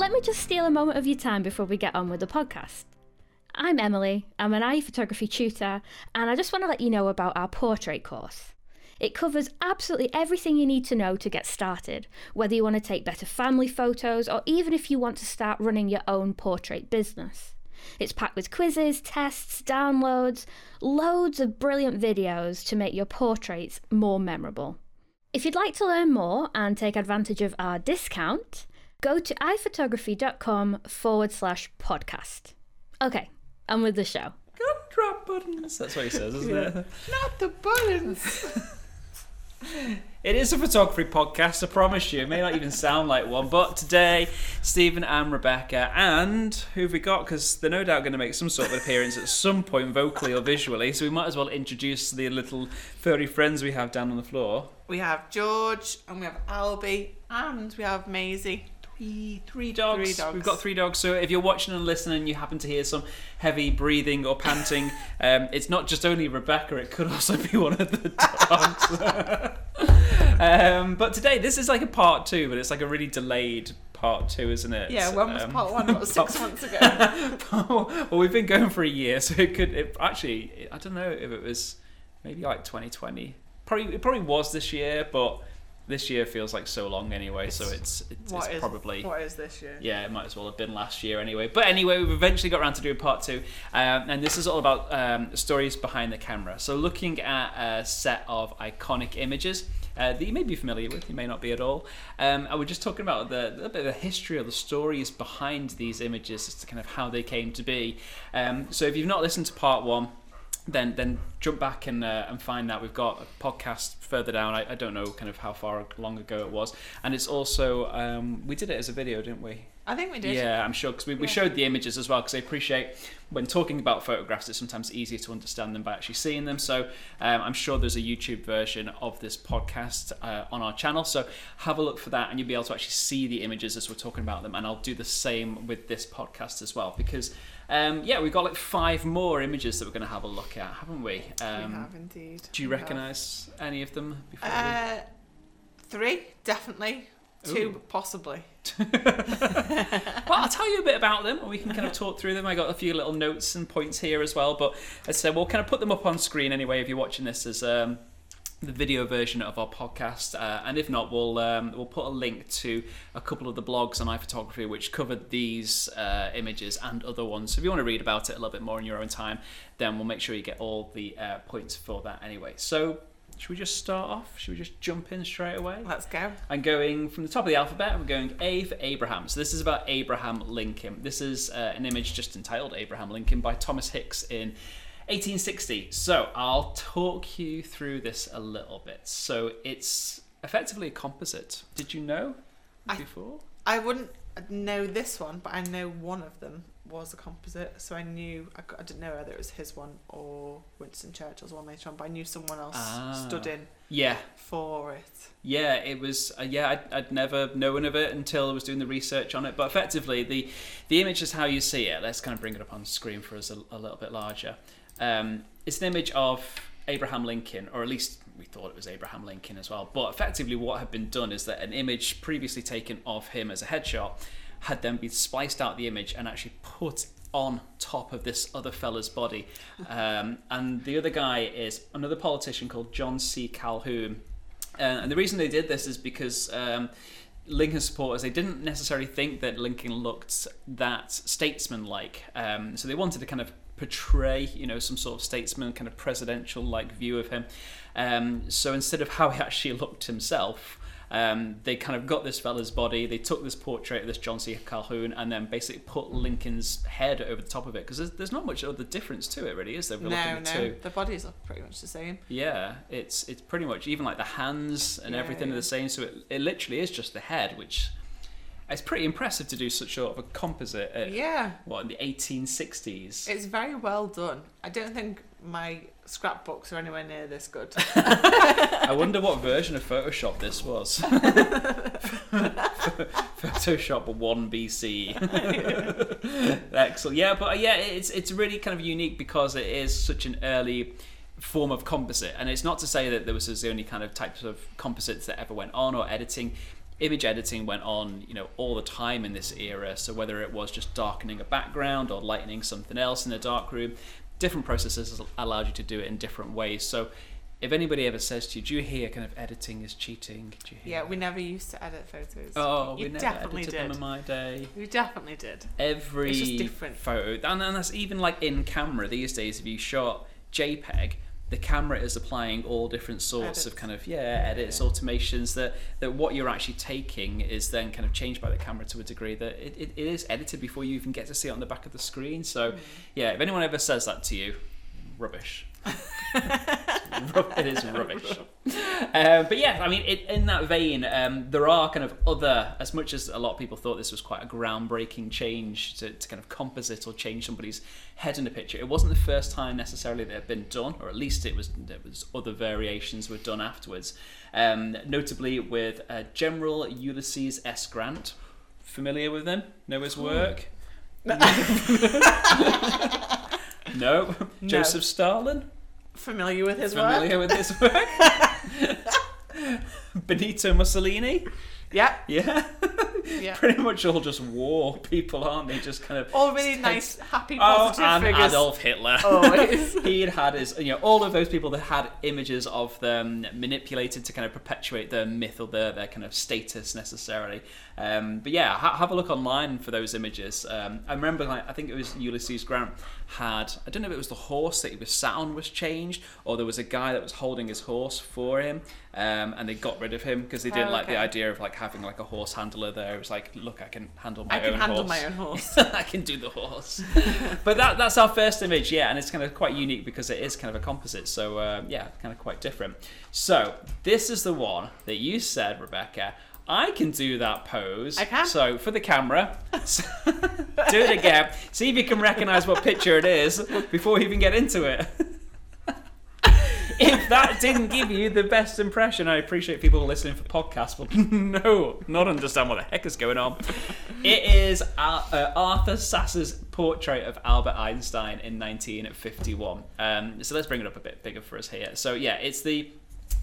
let me just steal a moment of your time before we get on with the podcast. I'm Emily, I'm an iPhotography tutor, and I just want to let you know about our portrait course. It covers absolutely everything you need to know to get started, whether you want to take better family photos or even if you want to start running your own portrait business. It's packed with quizzes, tests, downloads, loads of brilliant videos to make your portraits more memorable. If you'd like to learn more and take advantage of our discount, go to iphotography.com forward slash podcast. Okay, I'm with the show. Gumdrop buttons. That's what he says, isn't it? Not the buttons. It is a photography podcast, I promise you. It may not even sound like one, but today, Stephen and Rebecca, and who have we got? Because they're no doubt going to make some sort of appearance at some point, vocally or visually. So we might as well introduce the little furry friends we have down on the floor. we have George and we have Albie and we have Maisie. Three, three dogs. Three dogs. We've got three dogs. So if you're watching and listening, you happen to hear some heavy breathing or panting, um, it's not just only Rebecca. It could also be one of the dogs. um, but today, this is like a part two, but it's like a really delayed part two, isn't it? Yeah, when was Um, part one? That was six part- months ago. well, we've been going for a year, so it could it, actually. I don't know if it was maybe like 2020. Probably it probably was this year, but this year feels like so long anyway. so it's it's, it's is- probably What is this year? yeah, it might as well have been last year anyway. But anyway, we've eventually got around to doing part two, um, and this is all about um, stories behind the camera. So looking at a set of iconic images. Uh, that you may be familiar with, you may not be at all. Um, and we're just talking about the, a little bit of the history or the stories behind these images as to kind of how they came to be. Um, so if you've not listened to part one, then then jump back and uh, and find that we've got a podcast further down. I, I don't know kind of how far long ago it was, and it's also um, we did it as a video, didn't we? I think we did. Yeah, I'm sure because we, we Yeah. showed the images as well because I appreciate when talking about photographs, it's sometimes easier to understand them by actually seeing them. So um, I'm sure there's a YouTube version of this podcast uh, on our channel. So have a look for that, and you'll be able to actually see the images as we're talking about them. And I'll do the same with this podcast as well because. Um, yeah, we've got like five more images that we're going to have a look at, haven't we? Um, we have indeed. do you recognise any of them? Before we- Uh, three, definitely. Two, Ooh. possibly. Well, I'll tell you a bit about them, and we can kind of talk through them. I got a few little notes and points here as well, but as I said, we'll kind of put them up on screen anyway if you're watching this as um, the video version of our podcast, uh, and if not, we'll um, we'll put a link to a couple of the blogs on iPhotography which covered these uh, images and other ones. So if you want to read about it a little bit more in your own time, then we'll make sure you get all the uh, points for that anyway. So. Should we just start off? Should we just jump in straight away? Let's go. I'm going from the top of the alphabet. I'm going A for Abraham. So this is about Abraham Lincoln. This is uh, an image just entitled Abraham Lincoln by Thomas Hicks in 1860. So I'll talk you through this a little bit. So it's effectively a composite. Did you know I- before? I wouldn't know this one, but I know one of them was a composite, so I knew I didn't know whether it was his one or Winston Churchill's one later on, but I knew someone else Ah. stood in Yeah, for it. Yeah, it was. Uh, yeah, I'd, I'd never known of it until I was doing the research on it. But effectively, the the image is how you see it. Let's kind of bring it up on screen for us a, a little bit larger. Um, it's an image of Abraham Lincoln, or at least we thought it was Abraham Lincoln as well. But effectively, what had been done is that an image previously taken of him as a headshot had then been spliced out the image and actually put on top of this other fella's body. Um, and the other guy is another politician called John C. Calhoun. Uh, and the reason they did this is because um, Lincoln supporters they didn't necessarily think that Lincoln looked that statesman-like. Um, so they wanted to kind of portray, you know, some sort of statesman, kind of presidential-like view of him. Um, so instead of how he actually looked himself, um, they kind of got this fella's body, they took this portrait of this John C. Calhoun, and then basically put Lincoln's head over the top of it because there's, there's not much other difference to it, really, is there? if we're looking No, no, two? the bodies are pretty much the same. Yeah, it's it's pretty much even like the hands and Yeah, everything are the same. So it, it literally is just the head, which it's pretty impressive to do such sort of a composite at Yeah, what in the 1860s. it's very well done. I don't think my scrapbooks are anywhere near this good. I wonder what version of Photoshop this was. Photoshop 1 BC. Excellent. Yeah, but uh, yeah, it's it's really kind of unique because it is such an early form of composite, and it's not to say that there was the only kind of types of composites that ever went on or editing. image editing went on, you know, all the time in this era. So whether it was just darkening a background or lightening something else in a dark room, different processes allowed you to do it in different ways. So if anybody ever says to you, "Do you hear kind of editing is cheating?" Do you hear? Yeah, we never used to edit photos. Oh, you we never definitely edited did. them in my day. We definitely did. Every It's just different. photo, and, and that's even like in camera these days. If you shot JPEG, the camera is applying all different sorts of kind of yeah edits, automations. That that what you're actually taking is then kind of changed by the camera to a degree that it, it, it is edited before you even get to see it on the back of the screen. So mm. yeah, if anyone ever says that to you, rubbish. It is rubbish. Um, but yeah, I mean, it, in that vein, um, there are kind of other, as much as a lot of people thought this was quite a groundbreaking change to, to kind of composite or change somebody's head in a picture. It wasn't the first time necessarily that it had been done, or at least it was there was other variations were done afterwards. Um, notably with uh, General Ulysses S. Grant. Familiar with him? Know his work? no. Joseph Stalin. Familiar with his Familiar work? Familiar with his work? Benito Mussolini? Yeah, Yeah. yeah. Pretty much all just war people, aren't they? Just kind of. All really nice, happy, positive Oh, positive and figures. Adolf Hitler. Always. he had had his, you know, all of those people that had images of them manipulated to kind of perpetuate their myth or their, their kind of status necessarily. Um, but yeah, ha- have a look online for those images. Um, I remember, like, I think it was Ulysses Grant had, I don't know if it was the horse that he was sat on was changed, or there was a guy that was holding his horse for him, um, and they got rid of him because they didn't Oh, like the idea of like having like a horse handler there. It was like, look, I can handle my I can own handle horse. my own horse. I can do the horse. but that, that's our first image, yeah, and it's kind of quite unique because it is kind of a composite, so uh, yeah, kind of quite different. So this is the one that you said, Rebecca. I can do that pose. I can. So for the camera, do it again. See if you can recognise what picture it is before we even get into it. That didn't give you the best impression, I appreciate people listening for podcasts but no, not understand what the heck is going on. It is Ar- uh, Arthur Sass's portrait of Albert Einstein in 1951. Um, so let's bring it up a bit bigger for us here. So yeah, it's the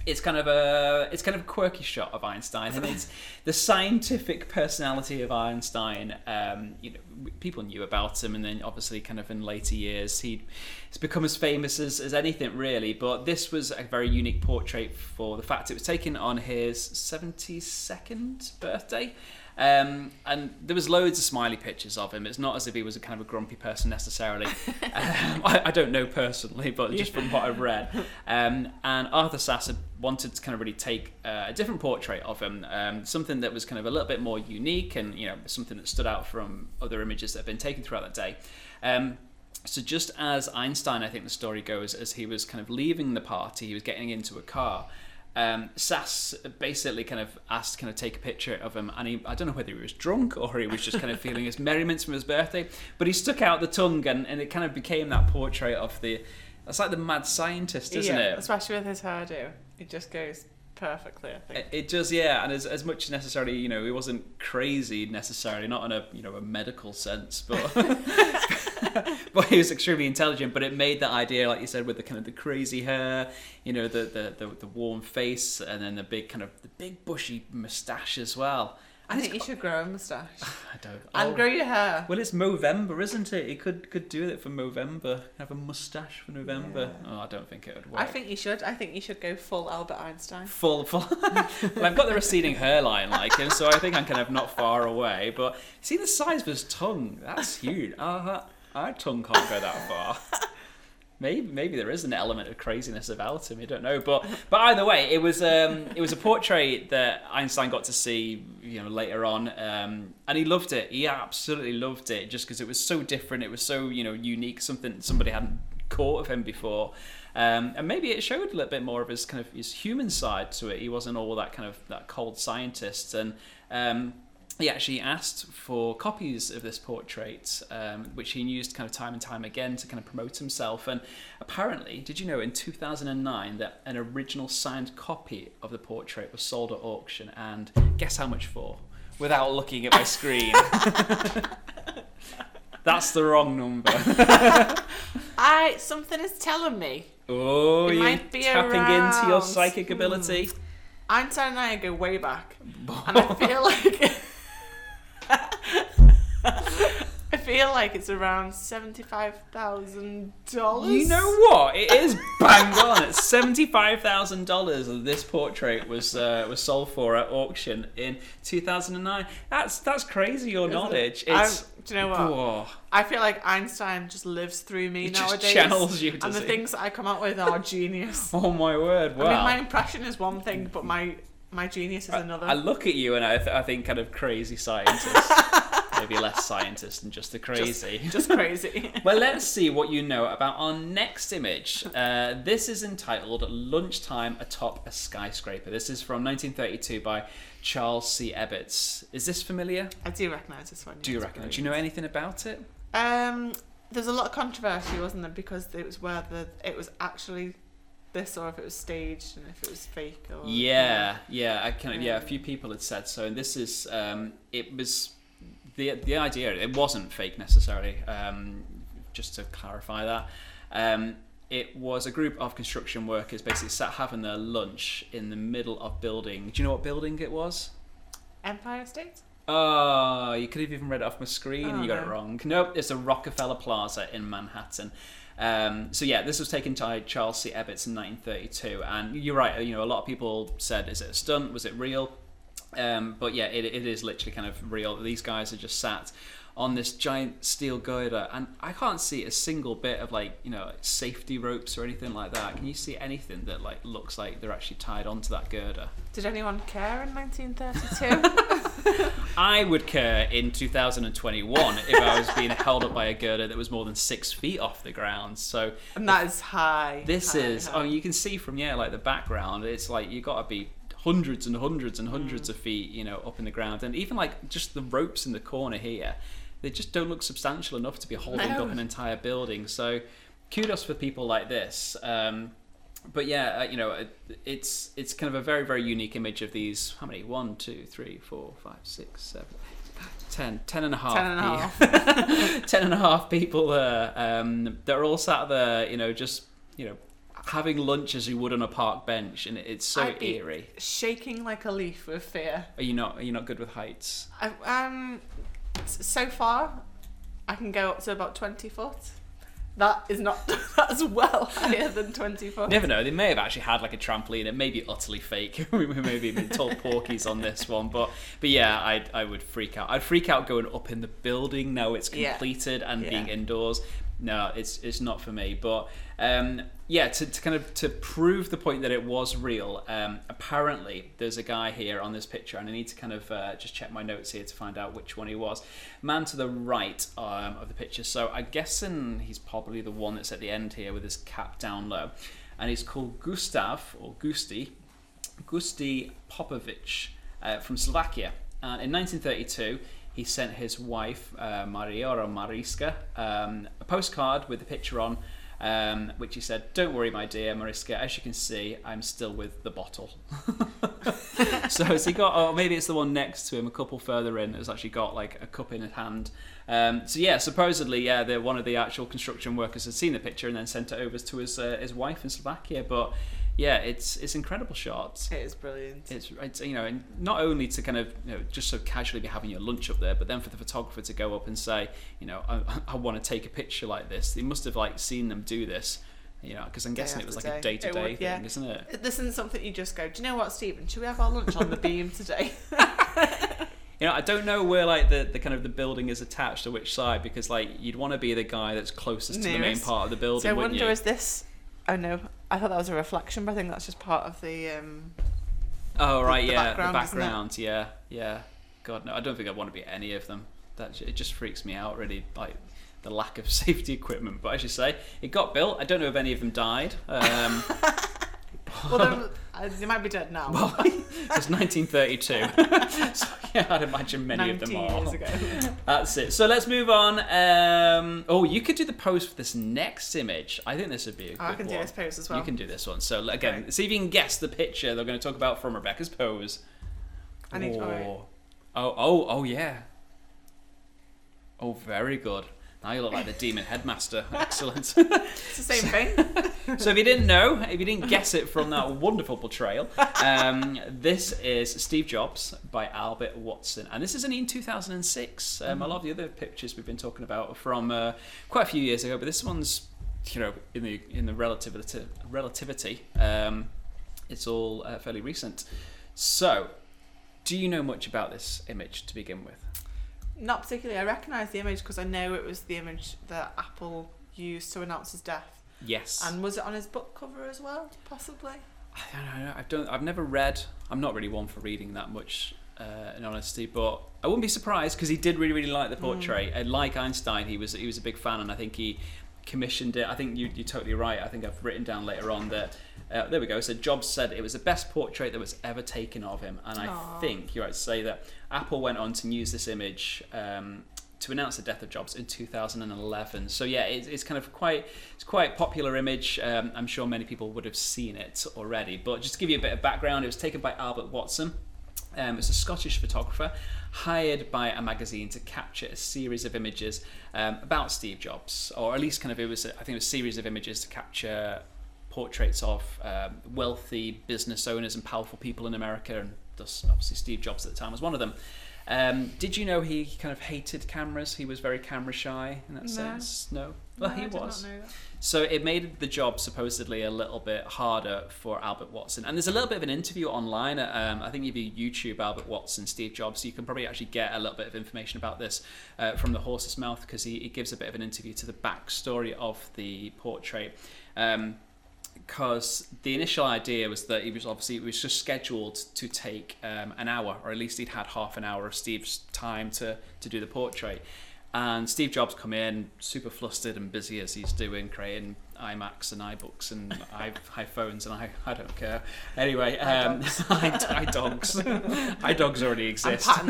it's kind of a it's kind of a quirky shot of Einstein, and it's the scientific personality of Einstein. Um, you know, people knew about him, and then obviously, kind of in later years, he has become as famous as, as anything really. But this was a very unique portrait for the fact it was taken on his seventy second birthday. Um, and there was loads of smiley pictures of him. It's not as if he was a kind of a grumpy person necessarily. um, I, I don't know personally, but just from what I've read. Um, and Arthur Sass wanted to kind of really take uh, a different portrait of him, um, something that was kind of a little bit more unique and you know something that stood out from other images that have been taken throughout that day. Um, so just as Einstein, I think the story goes, as he was kind of leaving the party, he was getting into a car. Um, Sass basically kind of asked to kind of take a picture of him, and he, I don't know whether he was drunk or he was just kind of feeling his merriments from his birthday, but he stuck out the tongue, and, and it kind of became that portrait of the. That's like the mad scientist, isn't yeah, it? especially with his hairdo. It just goes perfectly, I think. It, does, yeah, and as, as much as necessarily, you know, he wasn't crazy necessarily, not in a you know a medical sense, but but he was extremely intelligent. But it made that idea, like you said, with the kind of the crazy hair, you know, the the the, the warm face, and then the big kind of the big bushy moustache as well. I think you should grow a moustache. I don't. And oh. grow your hair. Well, it's Movember, isn't it? He could could do it for Movember. Have a mustache for November. Yeah. Oh, I don't think it would work. I think you should. I think you should go full Albert Einstein. full full well I've got the receding hairline like him so I think I'm kind of not far away but see the size of his tongue that's huge uh, our tongue can't go that far maybe maybe there is an element of craziness about him I don't know but but either way it was um it was a portrait that Einstein got to see you know later on um and he loved it. He absolutely loved it just because it was so different. It was so you know unique something somebody hadn't caught of him before. Um, and maybe it showed a little bit more of his kind of his human side to it. He wasn't all that kind of that cold scientist, and um, he actually asked for copies of this portrait, um, which he used kind of time and time again to kind of promote himself. And apparently, did you know in 2009 that an original signed copy of the portrait was sold at auction? And guess how much for? Without looking at my screen. That's the wrong number. I something is telling me. Oh, It you might be tapping into your around. psychic Hmm. ability. Einstein and I go way back, and I feel like I feel like it's around seventy-five thousand dollars. You know what? It is bang on. It's seventy-five thousand dollars. This portrait was uh, was sold for at auction in two thousand and nine. That's that's crazy. Your knowledge. It's do you know what? Whoa. I feel like Einstein just lives through me It just channels you, and the he? things that I come up with are genius. Oh my word! Wow. I mean, my impression is one thing, but my my genius is another. I look at you and I, th- I think kind of crazy scientist. Maybe less scientist than just a crazy. just crazy. well, let's see what you know about our next image. Uh, this is entitled Lunchtime Atop a Skyscraper. This is from 1932 by Charles C. Ebbets. Is this familiar? I do recognise this one. Do you recognise? Do you know anything about it? Um, there's a lot of controversy, wasn't there? Because it was whether it was actually this or if it was staged and if it was fake or Yeah, yeah, I kind of yeah. A Um, few people had said so, and this is um, it was the the idea. It wasn't fake necessarily. Um, just to clarify that, um, it was a group of construction workers basically sat having their lunch in the middle of building. Do you know what building it was? Empire State. Oh, you could have even read it off my screen. Oh, you got it wrong. Nope, it's the Rockefeller Plaza in Manhattan. Um, so yeah, this was taken by Charles C. Ebbets in 1932, and you're right. You know, a lot of people said, "Is it a stunt? Was it real?" Um, but yeah, it, it is literally kind of real. These guys are just sat on this giant steel girder, and I can't see a single bit of like you know safety ropes or anything like that. Can you see anything that like looks like they're actually tied onto that girder? Did anyone care in 1932? I would care in 2021 if I was being held up by a girder that was more than six feet off the ground. So and that is high. this high, is, high. oh, you can see from yeah, like the background. It's like you got to be hundreds and hundreds and Mm. hundreds of feet, you know, up in the ground, and even like just the ropes in the corner here, they just don't look substantial enough to be holding No. up an entire building. So kudos for people like this. Um, but yeah, uh, you know, it, it's it's kind of a very very unique image of these. How many? One, two, three, four, five, six, seven, ten, ten and a half. Ten and a half. ten and a half people there. Um, they're all sat there, you know, just you know, having lunch as you would on a park bench, and it's so I'd be- eerie. Shaking like a leaf with fear. Are you not? Are you not good with heights? I, um, so far, I can go up to about 20 foot. That is not. That's well higher than 20 foot. Never know. They may have actually had like a trampoline. It may be utterly fake. we may be been told porkies on this one, but but yeah, I I would freak out. I'd freak out going up in the building now it's Yeah. completed and Yeah. being indoors. No, it's it's not for me. But um, yeah, to, to kind of to prove the point that it was real. Um, apparently, there's a guy here on this picture, and I need to kind of uh, just check my notes here to find out which one he was. Man to the right um, of the picture. So I'm guessing he's probably the one that's at the end here with his cap down low, and he's called Gustav or Gusti. Gusti Popovic uh, from Slovakia. And in 1932, he sent his wife, uh, Maria or Mariska, um, a postcard with a picture on, um, which he said, Don't worry, my dear Mariska, as you can see, I'm still with the bottle. so he got, or maybe it's the one next to him, a couple further in, has actually got like a cup in his hand. Um, so yeah, supposedly, yeah, the, one of the actual construction workers had seen the picture and then sent it over to his uh, his wife in Slovakia. But yeah, it's it's incredible shots. It is brilliant. It's, it's you know and not only to kind of you know just so casually be having your lunch up there, but then for the photographer to go up and say, you know, I, I want to take a picture like this. They must have like seen them do this, you know, because I'm Day guessing it was like after a day. day to day thing, yeah. isn't it? This isn't something you just go, do you know what, Stephen? Should we have our lunch on the beam today? You know, I don't know where like the, the kind of the building is attached to which side because like you'd want to be the guy that's closest to the main part of the building. so I wonder, you? is this. Oh no, I thought that was a reflection, but I think that's just part of the. Um, Oh right, the yeah, background, the background, yeah, yeah. God, no, I don't think I'd want to be any of them. That it just freaks me out, really, like the lack of safety equipment. But as you say, it got built. I don't know if any of them died. Um, well, they're- uh, they might be dead now. well, it's 1932, so yeah, I'd imagine many of them 19 are. years ago. That's it. So let's move on. Um, oh, you could do the pose for this next image. I think this would be a good Oh, I can do one. this pose as well. You can do this one. So again, see if you can guess the picture they're going to talk about from Rebecca's pose. I need- oh. oh, oh, oh, yeah. Oh, very good. Now you look like the demon headmaster. Excellent. It's the same thing. so if you didn't know, if you didn't guess it from that wonderful portrayal, um, this is Steve Jobs by Albert Watson, and this is only in 2006. Um, A lot of the other pictures we've been talking about are from uh, quite a few years ago, but this one's you know in the in the relativity relativity. Um, it's all uh, fairly recent. So, do you know much about this image to begin with? Not particularly. I recognise the image because I know it was the image that Apple used to announce his death. Yes. And was it on his book cover as well, possibly? I don't know. I've done. I've never read. I'm not really one for reading that much, uh, in honesty. But I wouldn't be surprised because he did really, really like the portrait. And like Einstein, he was he was a big fan, and I think he commissioned it. I think you, you're totally right. I think I've written down later on that. Uh, there we go. So Jobs said it was the best portrait that was ever taken of him, and I Aw. think you're right to say that Apple went on to use this image. Um, to announce the death of Jobs in 2011. So yeah, it's, it's kind of quite it's quite a popular image. Um, I'm sure many people would have seen it already. But just to give you a bit of background, it was taken by Albert Watson. Um, it's a Scottish photographer hired by a magazine to capture a series of images um, about Steve Jobs, or at least kind of it was I think it was a series of images to capture portraits of um, wealthy business owners and powerful people in America, and thus obviously Steve Jobs at the time was one of them. Um, did you know he kind of hated cameras? He was very camera shy in that No. sense. No, well No, he was. Not know that. So it made the job supposedly a little bit harder for Albert Watson. And there's a little bit of an interview online. Um, I think if you YouTube Albert Watson, Steve Jobs, you can probably actually get a little bit of information about this uh, from the horse's mouth because he, he gives a bit of an interview to the backstory of the portrait. Um, because the initial idea was that he was obviously it was just scheduled to take um, an hour, or at least he'd had half an hour of Steve's time to to do the portrait. And Steve Jobs come in super flustered and busy as he's doing creating iMacs and iBooks and i iPhones and I I don't care. Anyway, um, iDogs, iDogs already exist. that.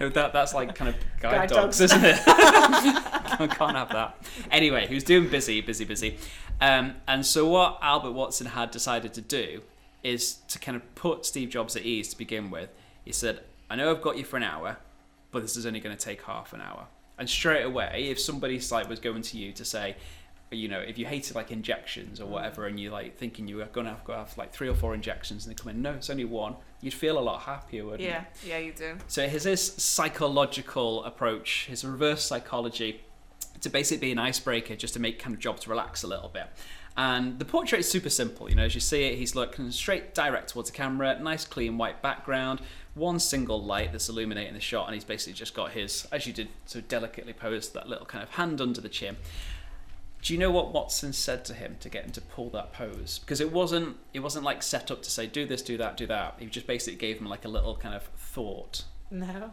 No, that that's like kind of guide, Guide dogs, dogs. isn't it? I can't have that. Anyway, he was doing busy, busy, busy. Um, and so what Albert Watson had decided to do is to kind of put Steve Jobs at ease to begin with. He said, "I know I've got you for an hour, but this is only going to take half an hour." And straight away, if somebody like was going to you to say, you know, if you hated like injections or whatever, and you're like thinking you were going to have, to have like three or four injections, and they come in, no, it's only one, you'd feel a lot happier, wouldn't you? yeah, yeah, you do. So his his psychological approach, his reverse psychology, to basically be an icebreaker, just to make kind of Jobs relax a little bit. And the portrait is super simple. You know, as you see it, he's looking straight direct towards the camera, nice clean white background, one single light that's illuminating the shot, and he's basically just got his, as you did so delicately posed, that little kind of hand under the chin. Do you know what Watson said to him to get him to pull that pose? Because it wasn't it wasn't like set up to say do this, do that, do that. He just basically gave him like a little kind of thought No.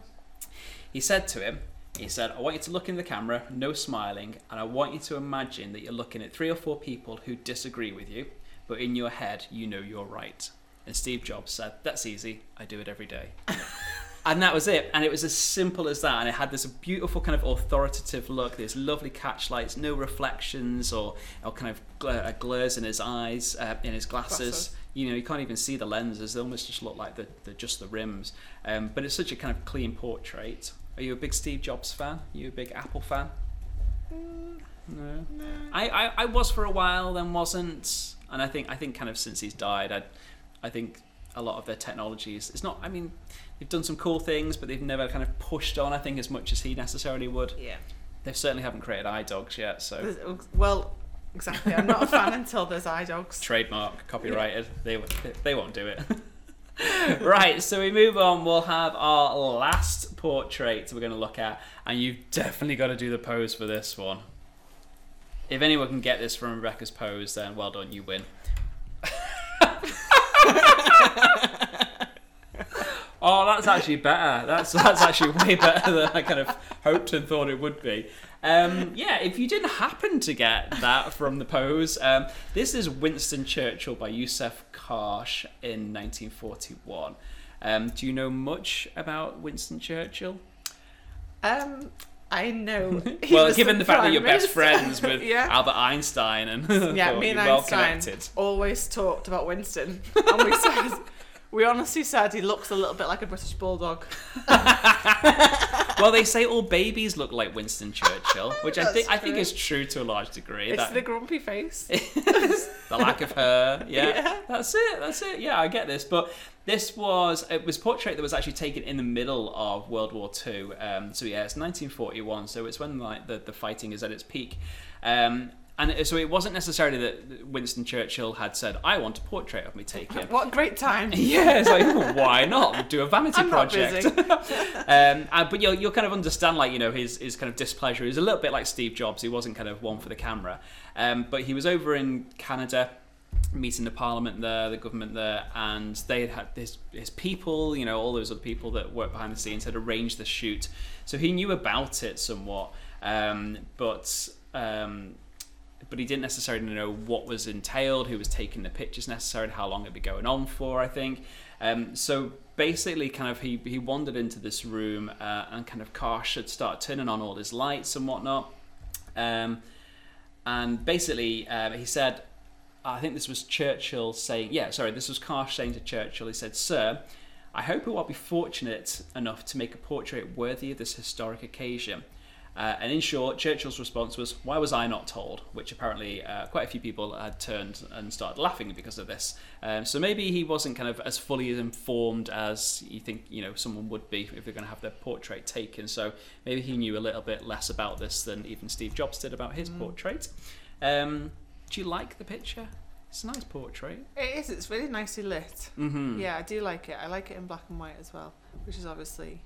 he said to him, he said, I want you to look in the camera, no smiling, and I want you to imagine that you're looking at three or four people who disagree with you, but in your head, you know you're right. And Steve Jobs said, That's easy, I do it every day. and that was it. And it was as simple as that. And it had this beautiful kind of authoritative look, these lovely catch lights, no reflections or, or kind of gl- uh, glares in his eyes, uh, in his glasses. Glasses. you know you can't even see the lenses. They almost just look like the, the just the rims. Um, but it's such a kind of clean portrait. Are you a big steve jobs fan? Are you a big apple fan? No? I, I i was for a while then wasn't. And i think i think kind of since he's died i i think a lot of their technologies it's not i mean they've done some cool things but they've never kind of pushed on i think as much as he necessarily would Yeah. they certainly haven't created idogs yet so There's- Well, exactly. I'm not a fan until there's iDogs. trademark, copyrighted. They they won't do it. right, so we move on. We'll have our last portrait we're going to look at, and you've definitely got to do the pose for this one. If anyone can get this from Rebecca's pose, then well done, you win. oh, that's actually better. That's that's actually way better than I kind of hoped and thought it would be. Um, yeah, if you didn't happen to get that from the pose, um, this is Winston Churchill by Yousuf Karsh in 1941. Um, do you know much about Winston Churchill? Um, I know. he well, given the fact that you're best friends with yeah. Albert Einstein and Yeah, me and well Einstein connected. always talked about Winston, and we said we honestly said he looks a little bit like a British bulldog. well, they say all babies look like Winston Churchill, which I think I think true. is true to a large degree. It's that the grumpy face. the lack of hair. Yeah, Yeah. that's it. That's it. Yeah, I get this. But this was it was a portrait that was actually taken in the middle of World War Two. Um, so yeah, it's 1941. So it's when like the, the fighting is at its peak. Um, and so it wasn't necessarily that Winston Churchill had said, "I want a portrait of me taken." what a great time. Yeah, it's like well, why not do a vanity I'm project? um, uh, but you'll, you'll kind of understand, like you know, his his kind of displeasure. He's a little bit like Steve Jobs. He wasn't kind of one for the camera, um, but he was over in Canada. Meeting the parliament there, the government there, and they had had his, his people, you know, all those other people that work behind the scenes had arranged the shoot. So he knew about it somewhat, um, but um, but he didn't necessarily know what was entailed, who was taking the pictures necessarily, how long it'd be going on for, I think. Um, so basically, kind of, he, he wandered into this room uh, and kind of Karsh had started turning on all his lights and whatnot. Um, and basically, uh, he said, I think this was Churchill saying, yeah, sorry, this was Karsh saying to Churchill, he said, Sir, I hope you will be fortunate enough to make a portrait worthy of this historic occasion. Uh, and in short, Churchill's response was, Why was I not told? Which apparently uh, quite a few people had turned and started laughing because of this. Um, so maybe he wasn't kind of as fully informed as you think you know someone would be if they're going to have their portrait taken. So maybe he knew a little bit less about this than even Steve Jobs did about his portrait. Um, do you like the picture? It's a nice portrait. It is. It's really nicely lit. Mm-hmm. Yeah, I do like it. I like it in black and white as well, which is obviously.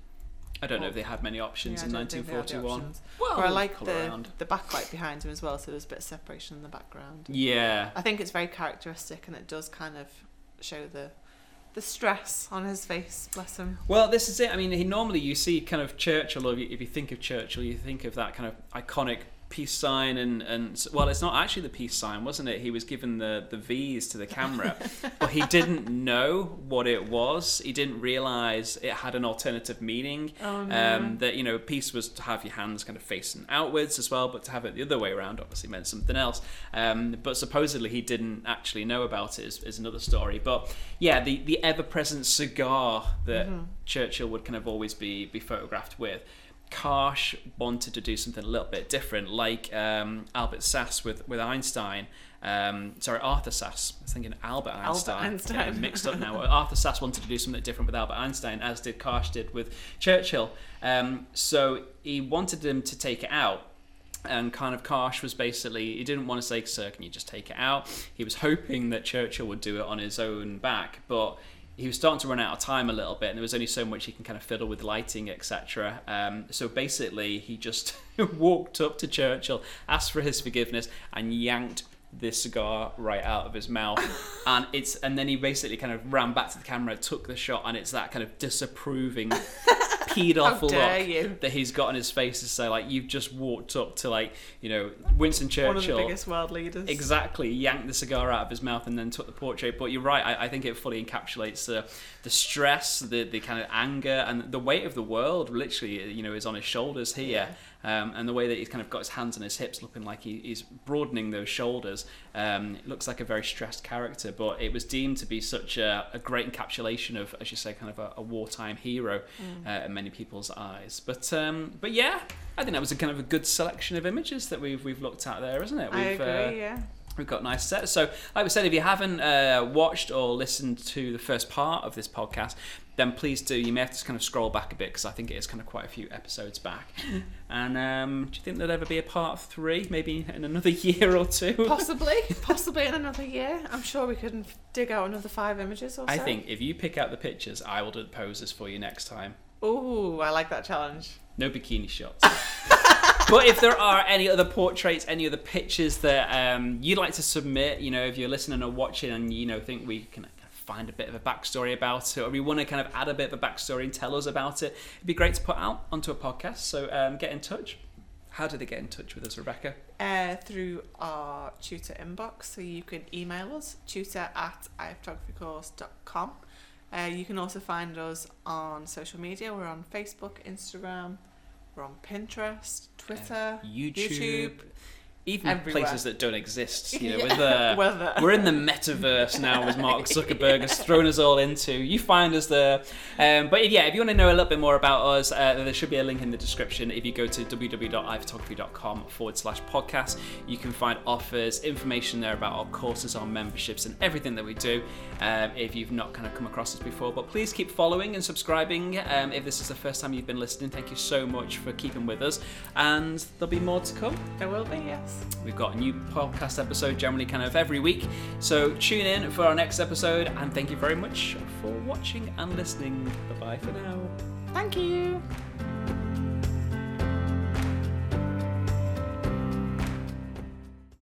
I don't know if they had many options yeah, in I don't think they had the 1941. options. Well, I like the around. the backlight behind him as well, so there's a bit of separation in the background. Yeah. I think it's very characteristic, and it does kind of show the the stress on his face. Bless him. Well, this is it. I mean, he normally you see kind of Churchill, or if you, if you think of Churchill, you think of that kind of iconic peace sign, and and well, it's not actually the peace sign, wasn't it? He was given the the V's to the camera, but he didn't know what it was. He didn't realize it had an alternative meaning. Oh no. Um, that you know, peace was to have your hands kind of facing outwards as well, but to have it the other way around obviously meant something else. Um, but supposedly he didn't actually know about it is, is another story. But yeah, the, the ever present cigar that Mm-hmm. Churchill would kind of always be be photographed with. Karsh wanted to do something a little bit different, like um, Albert Sass with with Einstein. Um, sorry, Arthur Sass. I was thinking Albert Einstein. Einstein. Getting mixed up now. Arthur Sass wanted to do something different with Albert Einstein, as did Karsh did with Churchill. Um, so he wanted them to take it out. And kind of Karsh was basically, he didn't want to say, Sir, can you just take it out? He was hoping that Churchill would do it on his own back, but he was starting to run out of time a little bit, and there was only so much he can kind of fiddle with lighting, etc. Um, so basically, he just walked up to Churchill, asked for his forgiveness, and yanked this cigar right out of his mouth. and it's and then he basically kind of ran back to the camera, took the shot, and it's that kind of disapproving, peed off look you. that he's got on his face to say like you've just walked up to like you know Winston Churchill. One of the biggest world leaders. Exactly, yanked the cigar out of his mouth and then took the portrait. But you're right, I, I think it fully encapsulates the the stress, the the kind of anger, and the weight of the world. Literally, you know, is on his shoulders here, um, and the way that he's kind of got his hands on his hips, looking like he, he's broadening those shoulders. Um, looks like a very stressed character, but it was deemed to be such a, a great encapsulation of, as you say, kind of a, a wartime hero uh, in many people's eyes. But um, but yeah, I think that was a kind of a good selection of images that we've we've looked at there, isn't it? I We've, agree. uh, yeah. We've got nice sets. So, like we said, if you haven't uh, watched or listened to the first part of this podcast, then please do. You may have to kind of scroll back a bit because I think it is kind of quite a few episodes back. And um, do you think there'll ever be a part three, maybe in another year or two? Possibly, possibly in another year. I'm sure we could dig out another five images or so. I think if you pick out the pictures, I will do the poses for you next time. Ooh, I like that challenge. No bikini shots. but if there are any other portraits, any other pictures that um, you'd like to submit, you know, if you're listening or watching and you know think we can find a bit of a backstory about it, or we want to kind of add a bit of a backstory and tell us about it, it'd be great to put out onto a podcast. So um, get in touch. How do they get in touch with us, Rebecca? Uh, through our tutor inbox, so you can email us tutor at iphotographycourse.com. Uh, you can also find us on social media. We're on Facebook, Instagram, we're on Pinterest, Twitter, YouTube. YouTube. Even Everywhere. places that don't exist. You know, Yeah. with the, Weather. we're in the metaverse now, as Mark Zuckerberg has thrown us all into. You find us there. Um, but yeah, if you want to know a little bit more about us, uh, there should be a link in the description. If you go to www.iphotography.com forward slash podcast, you can find offers, information there about our courses, our memberships, and everything that we do. Um, if you've not kind of come across us before, but please keep following and subscribing. Um, if this is the first time you've been listening, thank you so much for keeping with us, and there'll be more to come. There will be, yes. We've got a new podcast episode generally kind of every week. So tune in for our next episode and thank you very much for watching and listening. Bye bye for now. Thank you.